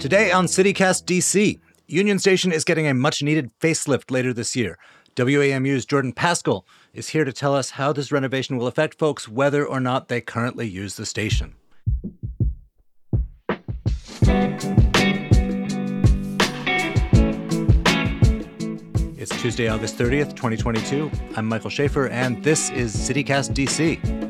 Today on CityCast DC, Union Station is getting a much needed facelift later this year. WAMU's Jordan Pascale is here to tell us how this renovation will affect folks whether or not they currently use the station. It's Tuesday, August 30th, 2022. I'm Michael Schaffer, and this is CityCast DC.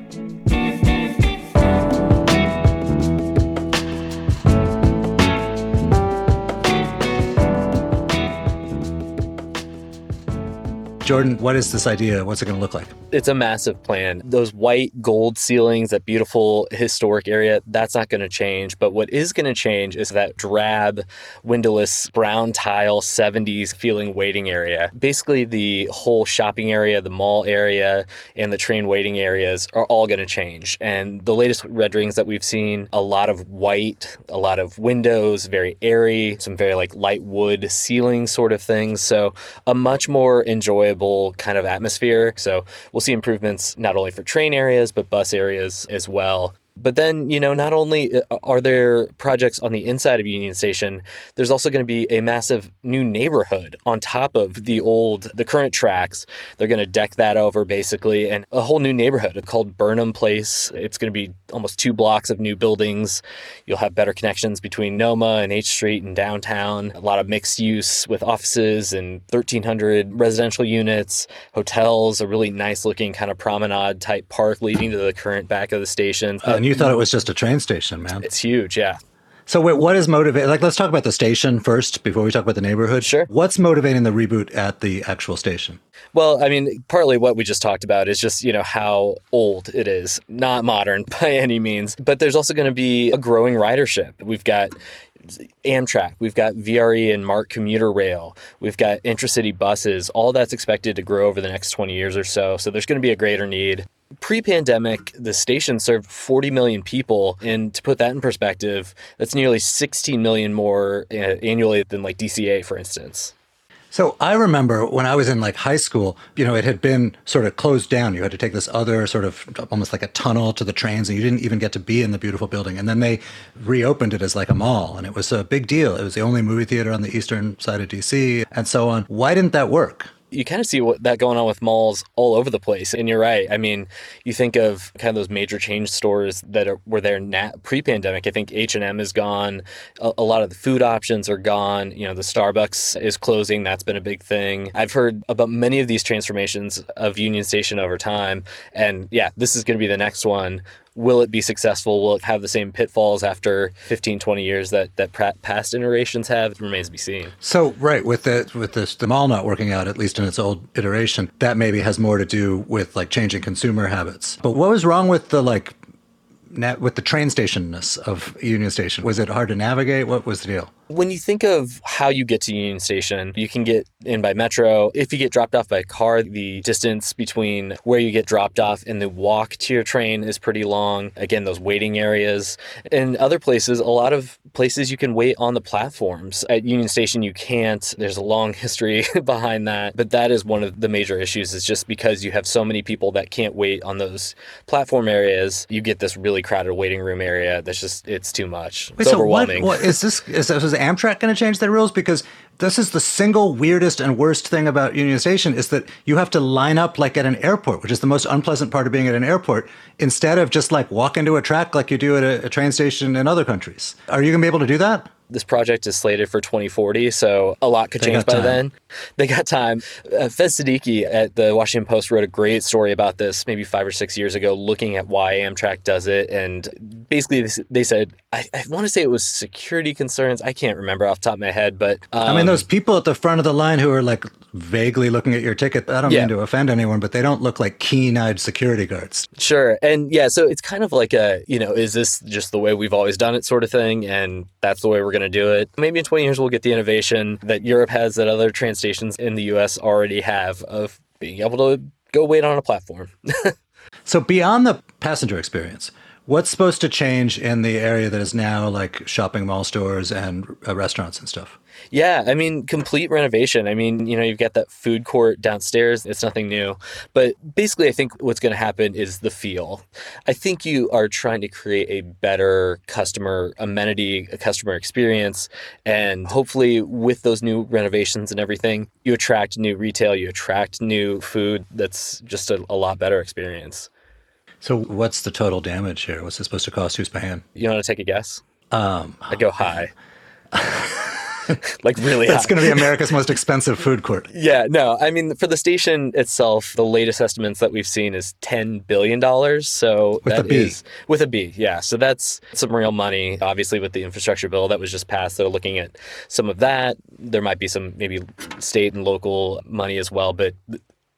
Jordan, what is this idea? What's it going to look like? It's a massive plan. Those white gold ceilings, that beautiful historic area, that's not going to change. But what is going to change is that drab, windowless, brown tile, 70s feeling waiting area. Basically, the whole shopping area, the mall area, and the train waiting areas are all going to change. And the latest renderings that we've seen, a lot of white, a lot of windows, very airy, some very like light wood ceiling sort of things. So a much more enjoyable kind of atmosphere. So we'll see improvements not only for train areas, but bus areas as well. But then, you know, not only uh, are there projects on the inside of Union Station, there's also going to be a massive new neighborhood on top of the old, the current tracks. They're going to deck that over basically, and a whole new neighborhood called Burnham Place. It's going to be almost two blocks of new buildings. You'll have better connections between Noma and H Street and downtown. A lot of mixed use with offices and 1,300 residential units, hotels, a really nice looking kind of promenade type park leading to the current back of the station. Uh, you thought it was just a train station, man. It's huge, yeah. So wait, what is motivating? Like, let's talk about the station first before we talk about the neighborhood. Sure. What's motivating the reboot at the actual station? Well, I mean, partly what we just talked about is just, you know, how old it is. Not modern by any means, but there's also going to be a growing ridership. We've got Amtrak, we've got VRE and MARC commuter rail, we've got intracity buses. All that's expected to grow over the next 20 years or so. So there's going to be a greater need. Pre pandemic, the station served 40 million people. And to put that in perspective, that's nearly 16 million more uh, annually than like DCA, for instance. So I remember when I was in like high school, you know, it had been sort of closed down. You had to take this other sort of almost like a tunnel to the trains, and you didn't even get to be in the beautiful building. And then they reopened it as like a mall, and it was a big deal. It was the only movie theater on the eastern side of DC, and so on. Why didn't that work? You kind of see what that going on with malls all over the place. And you're right. I mean, you think of kind of those major chain stores that are, were there pre-pandemic. I think H and M is gone. A, a, lot of the food options are gone. You know, the Starbucks is closing. That's been a big thing. I've heard about many of these transformations of Union Station over time, and yeah, this is going to be the next one will it be successful? Will it have the same pitfalls after 15, 20 years that, that past iterations have? It remains to be seen. So, right, with the, with this, the mall not working out, at least in its old iteration, that maybe has more to do with like changing consumer habits. But what was wrong with the like, with the train stationness of Union Station? Was it hard to navigate? What was the deal? When you think of how you get to Union Station, you can get in by metro. If you get dropped off by car, the distance between where you get dropped off and the walk to your train is pretty long. Again, those waiting areas. In other places, a lot of places you can wait on the platforms. At Union Station, you can't. There's a long history behind that. But that is one of the major issues, is just because you have so many people that can't wait on those platform areas, you get this really crowded waiting room area that's just, it's too much. It's Wait, overwhelming. So what, what is this? Is, is Amtrak going to change their rules? Because this is the single weirdest and worst thing about Union Station is that you have to line up like at an airport, which is the most unpleasant part of being at an airport, instead of just like walk into a track like you do at a, a train station in other countries. Are you going to be able to do that? This project is slated for 2040, so a lot could they change by time. then. They got time. Uh, Faiz Siddiqui at the Washington Post wrote a great story about this maybe five or six years ago, looking at why Amtrak does it. And basically, they said, I, I want to say it was security concerns. I can't remember off the top of my head, but. Um, I mean, those um, people at the front of the line who are like vaguely looking at your ticket, I don't yeah. mean to offend anyone, but they don't look like keen eyed security guards. Sure. And yeah, so it's kind of like a, you know, is this just the way we've always done it sort of thing? And that's the way we're going to do it. Maybe in 20 years, we'll get the innovation that Europe has that other train stations in the US already have of being able to go wait on a platform. so, beyond the passenger experience, What's supposed to change in the area that is now like shopping mall stores and uh, restaurants and stuff? Yeah, I mean, complete renovation. I mean, you know, you've got that food court downstairs. It's nothing new. But basically, I think what's going to happen is the feel. I think you are trying to create a better customer amenity, a customer experience. And hopefully, with those new renovations and everything, you attract new retail, you attract new food that's just a, a lot better experience. So, what's the total damage here? What's it supposed to cost? Who's paying? You want to take a guess? Um, I go high. like really That's high. going to be America's most expensive food court. Yeah, no. I mean, for the station itself, the latest estimates that we've seen is ten billion dollars. So With that a B. is- with a B, yeah. So that's some real money. Obviously, with the infrastructure bill that was just passed, they're looking at some of that. There might be some maybe state and local money as well, but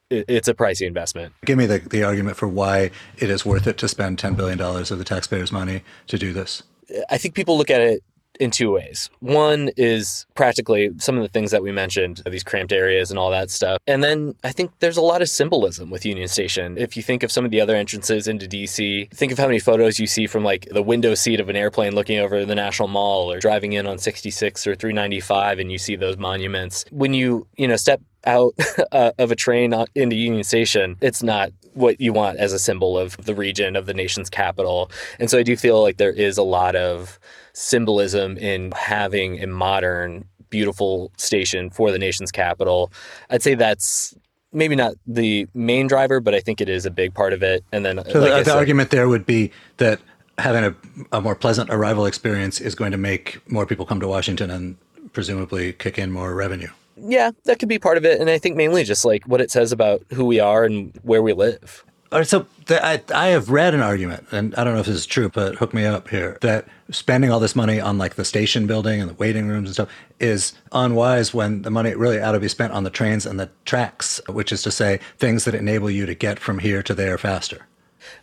it's a pricey investment. Give me the, the argument for why it is worth it to spend $10 billion of the taxpayers' money to do this. I think people look at it in two ways. One is practically some of the things that we mentioned, these cramped areas and all that stuff. And then I think there's a lot of symbolism with Union Station. If you think of some of the other entrances into DC, think of how many photos you see from like the window seat of an airplane looking over the National Mall or driving in on 66 or 395 and you see those monuments. When you, you know, step out uh, of a train into Union Station, it's not what you want as a symbol of the region of the nation's capital. And so I do feel like there is a lot of symbolism in having a modern, beautiful station for the nation's capital. I'd say that's maybe not the main driver, but I think it is a big part of it. And then, So like the, the said- argument there would be that having a, a more pleasant arrival experience is going to make more people come to Washington and presumably kick in more revenue. yeah, that could be part of it. And I think mainly just like what it says about who we are and where we live. So the, I, I have read an argument, and I don't know if this is true, but hook me up here, that spending all this money on like the station building and the waiting rooms and stuff is unwise when the money really ought to be spent on the trains and the tracks, which is to say things that enable you to get from here to there faster.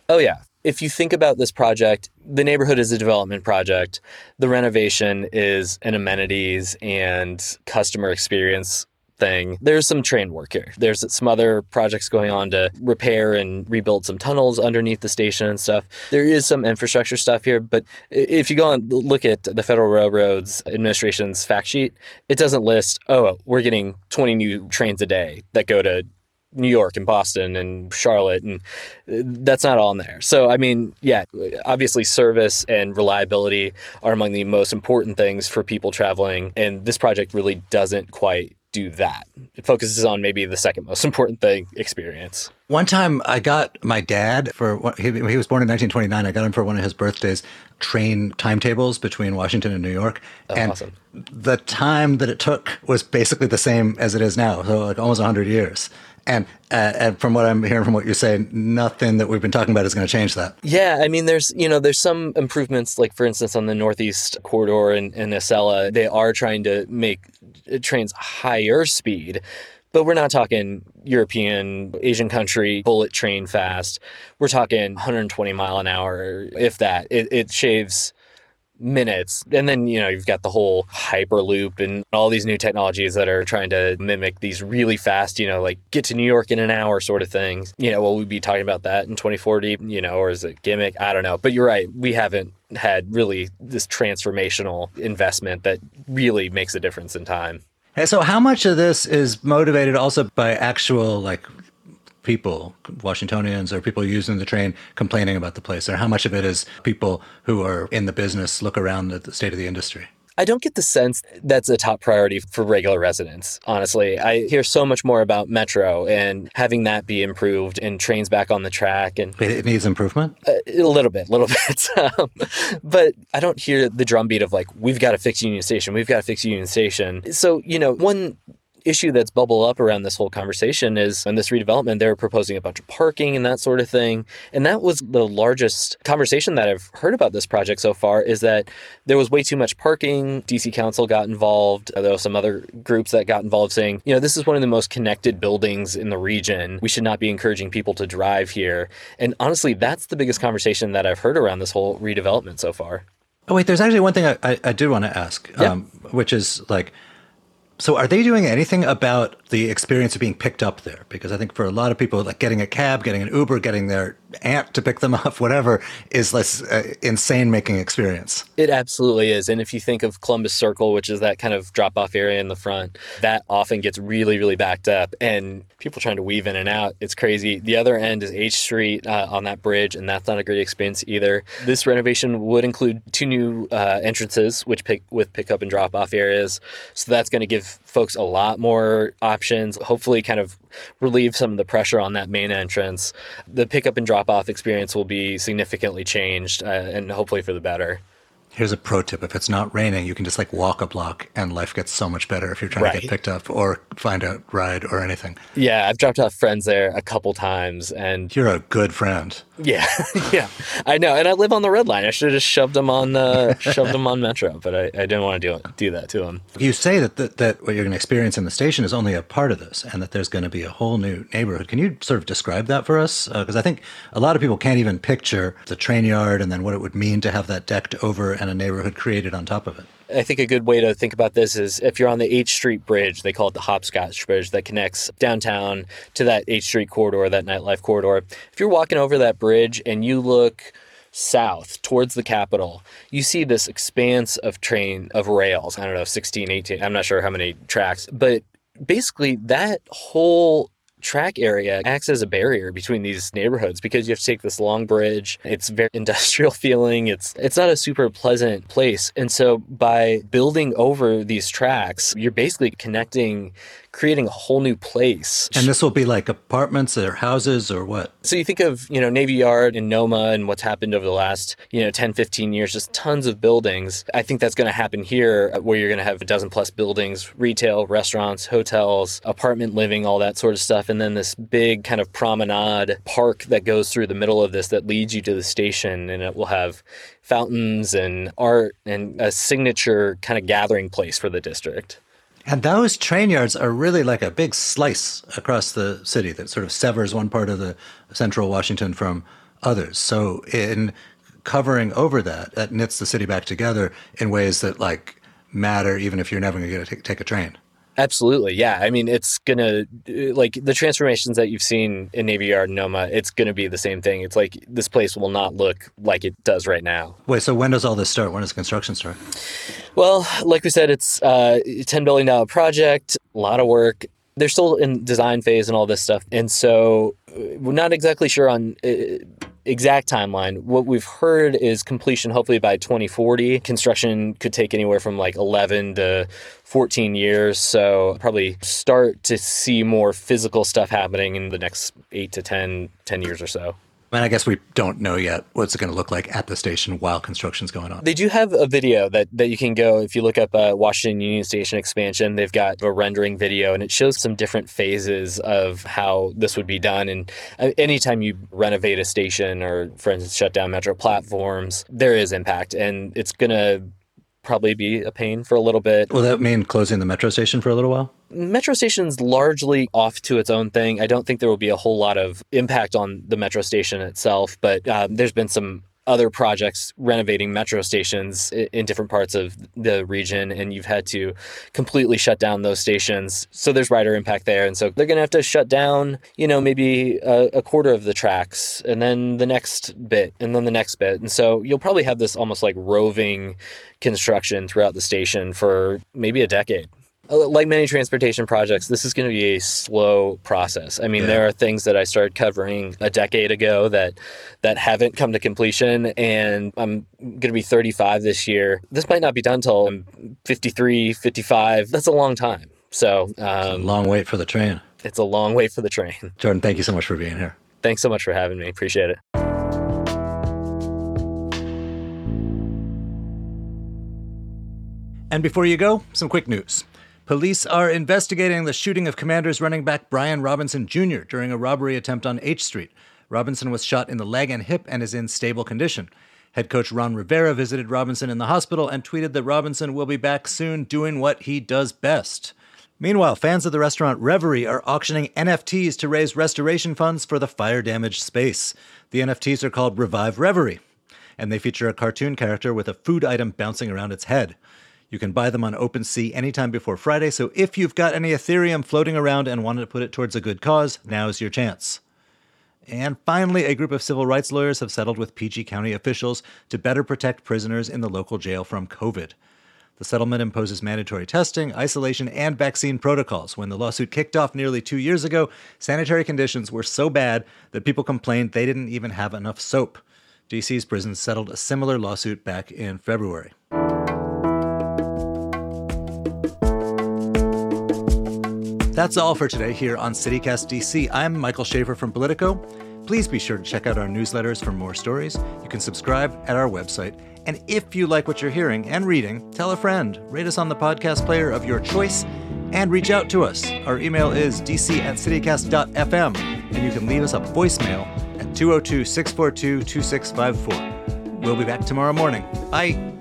Oh, yeah. If you think about this project, the neighborhood is a development project. The renovation is an amenities and customer experience thing. There's some train work here. There's some other projects going on to repair and rebuild some tunnels underneath the station and stuff. There is some infrastructure stuff here, but if you go and look at the Federal Railroads Administration's fact sheet, it doesn't list, oh, we're getting 20 new trains a day that go to New York and Boston and Charlotte, and uh, that's not on there. So, I mean, yeah, obviously, service and reliability are among the most important things for people traveling, and this project really doesn't quite do that. It focuses on maybe the second most important thing experience. One time I got my dad for one- he, he was born in 1929. I got him for one of his birthdays train timetables between Washington and New York. and awesome. the time that it took was basically the same as it is now, so like almost 100 years. And, uh, and from what I'm hearing from what you're saying, nothing that we've been talking about is going to change that. Yeah, I mean, there's you know there's some improvements, like for instance on the northeast corridor in, in Acela, they are trying to make Uh, trains higher speed, but we're not talking European, Asian country bullet train fast. We're talking 120 mile an hour, if that. It, it shaves minutes. And then you know you've got the whole hyperloop and all these new technologies that are trying to mimic these really fast you know like get to new york in an hour sort of things. You know will we be talking about that in 2040 you know or is it gimmick. I don't know. But you're right. We haven't had really this transformational investment that really makes a difference in time. Hey, so how much of this is motivated also by actual like people, Washingtonians or people using the train complaining about the place, or how much of it is people who are in the business look around at the state of the industry? I don't get the sense that's a top priority for regular residents, honestly. I hear so much more about Metro and having that be improved and trains back on the track and It needs improvement. uh, a little bit, a little bit. um, but I don't hear the drumbeat of like, we've got to fix Union Station, we've got to fix Union Station. So, you know, one issue that's bubbled up around this whole conversation is in this redevelopment, they're proposing a bunch of parking and that sort of thing. And that was the largest conversation that I've heard about this project so far is that there was way too much parking. DC Council got involved. There were some other groups that got involved saying, you know, this is one of the most connected buildings in the region. We should not be encouraging people to drive here. And honestly, that's the biggest conversation that I've heard around this whole redevelopment so far. Oh wait, there's actually one thing I, I, I did want to ask, Yeah. um, which is like, so are they doing anything about the experience of being picked up there because I think for a lot of people, like getting a cab, getting an Uber, getting their aunt to pick them up, whatever, is less uh, insane making experience. It absolutely is. And if you think of Columbus Circle, which is that kind of drop off area in the front, that often gets really, really backed up and people trying to weave in and out. It's crazy. The other end is H Street uh, on that bridge, and that's not a great experience either. This renovation would include two new uh, entrances, which pick with pickup and drop off areas. So that's going to give folks a lot more options, hopefully, kind of relieve some of the pressure on that main entrance. The pickup and drop off experience will be significantly changed uh, and hopefully for the better. Here's a pro tip. If it's not raining, you can just like walk a block and life gets so much better if you're trying right. to get picked up or find a ride or anything. Yeah, I've dropped off friends there a couple times and You're a good friend. Yeah. yeah. I know. And I live on the red line. I should have just shoved them on uh, shoved them on Metro, but I, I didn't want to do it, do that to them. You say that, that that what you're going to experience in the station is only a part of this and that there's going to be a whole new neighborhood. Can you sort of describe that for us? Because uh, I think a lot of people can't even picture the train yard and then what it would mean to have that decked over and a neighborhood created on top of it. I think a good way to think about this is if you're on the H Street Bridge, they call it the Hopscotch Bridge that connects downtown to that H Street corridor, that nightlife corridor. If you're walking over that bridge and you look south towards the Capitol, you see this expanse of train of rails. I don't know, 16, 18, I'm not sure how many tracks, but basically that whole track area acts as a barrier between these neighborhoods because you have to take this long bridge. It's very industrial feeling. It's it's not a super pleasant place. And so by building over these tracks, you're basically connecting creating a whole new place. And this will be like apartments or houses or what? So you think of, you know, Navy Yard and Noma and what's happened over the last, you know, 10, 15 years, just tons of buildings. I think that's going to happen here uh, where you're going to have a dozen plus buildings, retail, restaurants, hotels, apartment living, all that sort of stuff. And then this big kind of promenade park that goes through the middle of this that leads you to the station and it will have fountains and art and a signature kind of gathering place for the district. And those train yards are really like a big slice across the city that sort of severs one part of the central Washington from others. So in covering over that, that knits the city back together in ways that like matter even if you're never going to take, a train. Absolutely. Yeah. I mean, it's going to, like, the transformations that you've seen in Navy Yard and Noma, it's going to be the same thing. It's like this place will not look like it does right now. Wait, so when does all this start? When does construction start? Well, like we said, it's a $10 billion project, a lot of work. They're still in design phase and all this stuff. And so uh, we're not exactly sure on uh, exact timeline. What we've heard is completion hopefully by 2040. Construction could take anywhere from like 11 to 14 years. So probably start to see more physical stuff happening in the next 8 to 10, 10 years or so. And I guess we don't know yet what's it going to look like at the station while construction's going on. They do have a video that, that you can go if you look up uh, Washington Union Station expansion. They've got a rendering video, and it shows some different phases of how this would be done. And uh, anytime you renovate a station or, for instance, shut down metro platforms, there is impact, and it's going to probably be a pain for a little bit. Will that mean closing the metro station for a little while? Metro Station's largely off to its own thing. I don't think there will be a whole lot of impact on the metro station itself, but um, there's been some other projects renovating metro stations in different parts of the region and you've had to completely shut down those stations. So there's rider impact there and so they're going to have to shut down you know maybe a, a, quarter of the tracks and then the next bit and then the next bit. And so you'll probably have this almost like roving construction throughout the station for maybe a decade. uh, like many transportation projects, this is going to be a slow process. I mean, yeah. there are things that I started covering a decade ago that that haven't come to completion, and I'm going to be 35 this year. This might not be done till I'm 53, 55. That's a long time. So, um, long wait for the train. It's a long wait for the train. Jordan, thank you so much for being here. Thanks so much for having me. Appreciate it. And before you go, some quick news. Police are investigating the shooting of Commanders running back Brian Robinson Jr. during a robbery attempt on H Street. Robinson was shot in the leg and hip and is in stable condition. Head coach Ron Rivera visited Robinson in the hospital and tweeted that Robinson will be back soon doing what he does best. Meanwhile, fans of the restaurant Reverie are auctioning NFTs to raise restoration funds for the fire damaged space. The NFTs are called Revive Reverie, and they feature a cartoon character with a food item bouncing around its head. You can buy them on OpenSea anytime before Friday, so if you've got any Ethereum floating around and want to put it towards a good cause, now's your chance. And finally, a group of civil rights lawyers have settled with PG County officials to better protect prisoners in the local jail from COVID. The settlement imposes mandatory testing, isolation, and vaccine protocols. When the lawsuit kicked off nearly two years ago, sanitary conditions were so bad that people complained they didn't even have enough soap. DC's prisons settled a similar lawsuit back in February. That's all for today here on CityCast DC. I'm Michael Schaffer from Politico. Please be sure to check out our newsletters for more stories. You can subscribe at our website. And if you like what you're hearing and reading, tell a friend, rate us on the podcast player of your choice, and reach out to us. Our email is dc at citycast.fm, and you can leave us a voicemail at 202 642 2654. We'll be back tomorrow morning. Bye.